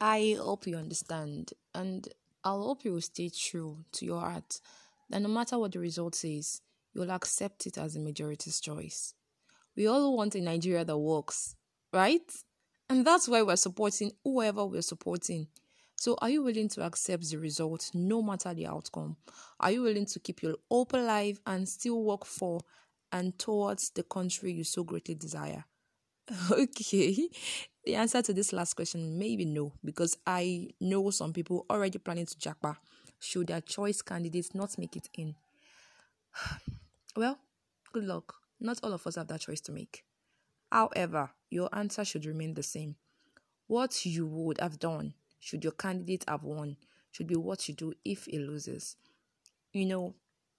I hope you understand, and I'll hope you will stay true to your heart that no matter what the result is, you'll accept it as the majority's choice. We all want a Nigeria that works, right? And that's why we're supporting whoever we're supporting. So, are you willing to accept the result no matter the outcome? Are you willing to keep your hope alive and still work for and towards the country you so greatly desire? Okay, the answer to this last question maybe no, because I know some people already planning to japa should their choice candidates not make it in. well, good luck. Not all of us have that choice to make. However, your answer should remain the same. What you would have done should your candidate have won should be what you do if he loses. You know,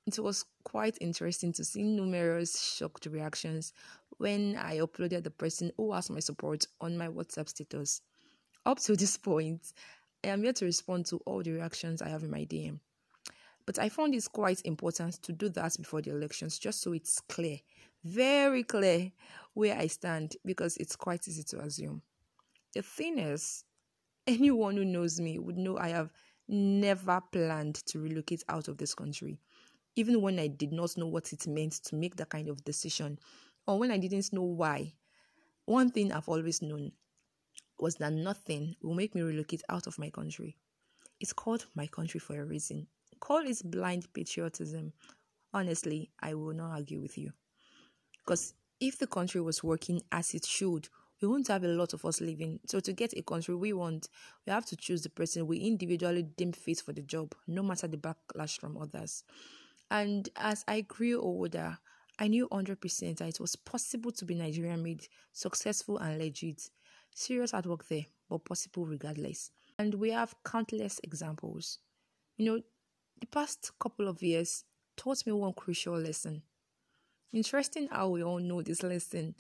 it was quite interesting to see numerous shocked reactions when I uploaded the person who asked my support on my WhatsApp status. Up to this point, I am yet to respond to all the reactions I have in my DM. But I found it quite important to do that before the elections, just so it's clear, very clear, where I stand, because it's quite easy to assume. The thing is, anyone who knows me would know I have never planned to relocate out of this country, even when I did not know what it meant to make that kind of decision, or when I didn't know why. One thing I've always known was that nothing will make me relocate out of my country. It's called my country for a reason. Call it blind patriotism. Honestly, I will not argue with you. Because if the country was working as it should, we won't have a lot of us living. So to get a country we want, we have to choose the person we individually deem fit for the job, no matter the backlash from others. And as I grew older, I knew 100% that it was possible to be Nigerian made, successful and legit. Serious hard work there, but possible regardless. And we have countless examples. You know, the past couple of years taught me one crucial lesson. Interesting how we all know this lesson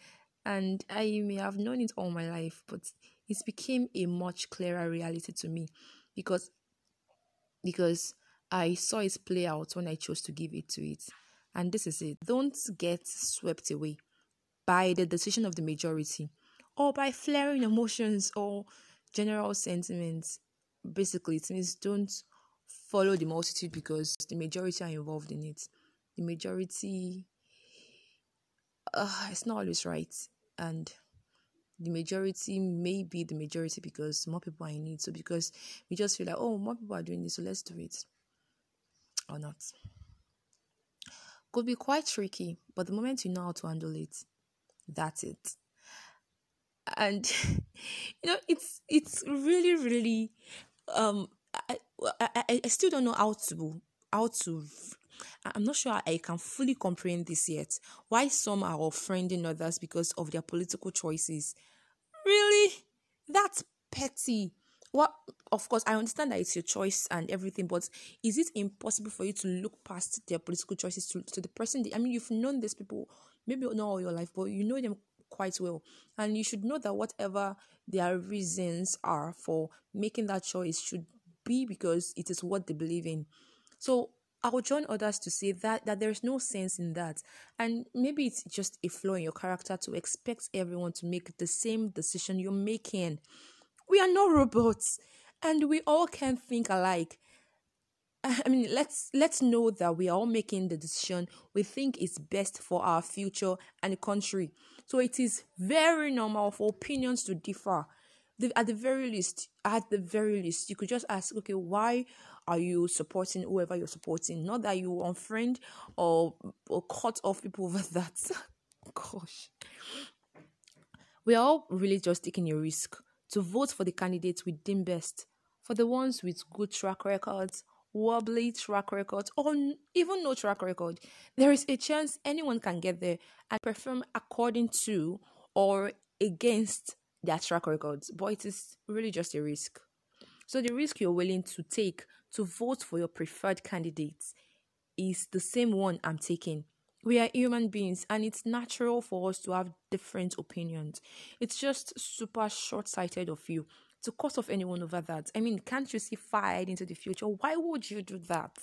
and I may have known it all my life, but it became a much clearer reality to me because because I saw it play out when I chose to give it to it. And this is it. Don't get swept away by the decision of the majority or by flaring emotions or general sentiments. Basically, it means don't follow the multitude because the majority are involved in it. The majority uh, it's not always right and the majority may be the majority because more people are in it so because we just feel like oh more people are doing this so let's do it or not could be quite tricky but the moment you know how to handle it that's it and you know it's it's really really um I, I i still don't know how to how to I'm not sure I can fully comprehend this yet. Why some are offending others because of their political choices. Really? That's petty. What of course I understand that it's your choice and everything, but is it impossible for you to look past their political choices to, to the person I mean you've known these people maybe not all your life, but you know them quite well. And you should know that whatever their reasons are for making that choice should be because it is what they believe in. So I will join others to say that that there's no sense in that. And maybe it's just a flaw in your character to expect everyone to make the same decision you're making. We are not robots and we all can think alike. I mean, let's let's know that we are all making the decision we think is best for our future and country. So it is very normal for opinions to differ. The, at the very least, at the very least, you could just ask, okay, why are you supporting whoever you're supporting? Not that you unfriend or or cut off people over that. Gosh. We are all really just taking a risk to vote for the candidates we deem best, for the ones with good track records, wobbly track records, or even no track record. There is a chance anyone can get there and perform according to or against their track records, but it is really just a risk. So the risk you're willing to take to vote for your preferred candidates is the same one I'm taking. We are human beings and it's natural for us to have different opinions. It's just super short sighted of you to cut off anyone over that. I mean, can't you see far into the future? Why would you do that?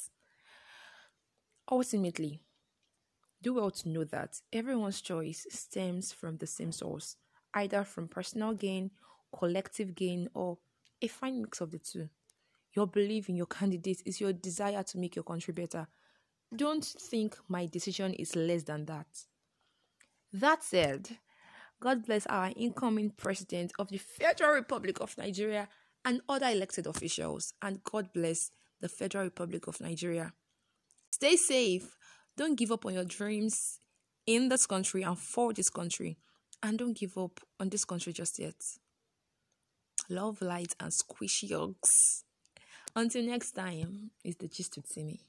Ultimately, do well to know that everyone's choice stems from the same source, either from personal gain, collective gain, or a fine mix of the two. Your belief in your candidate is your desire to make your country better. Don't think my decision is less than that. That said, God bless our incoming president of the Federal Republic of Nigeria and other elected officials, and God bless the Federal Republic of Nigeria. Stay safe. Don't give up on your dreams in this country and for this country. And don't give up on this country just yet. Love, light, and squishy hugs. Until next time, it's the gist with Timmy.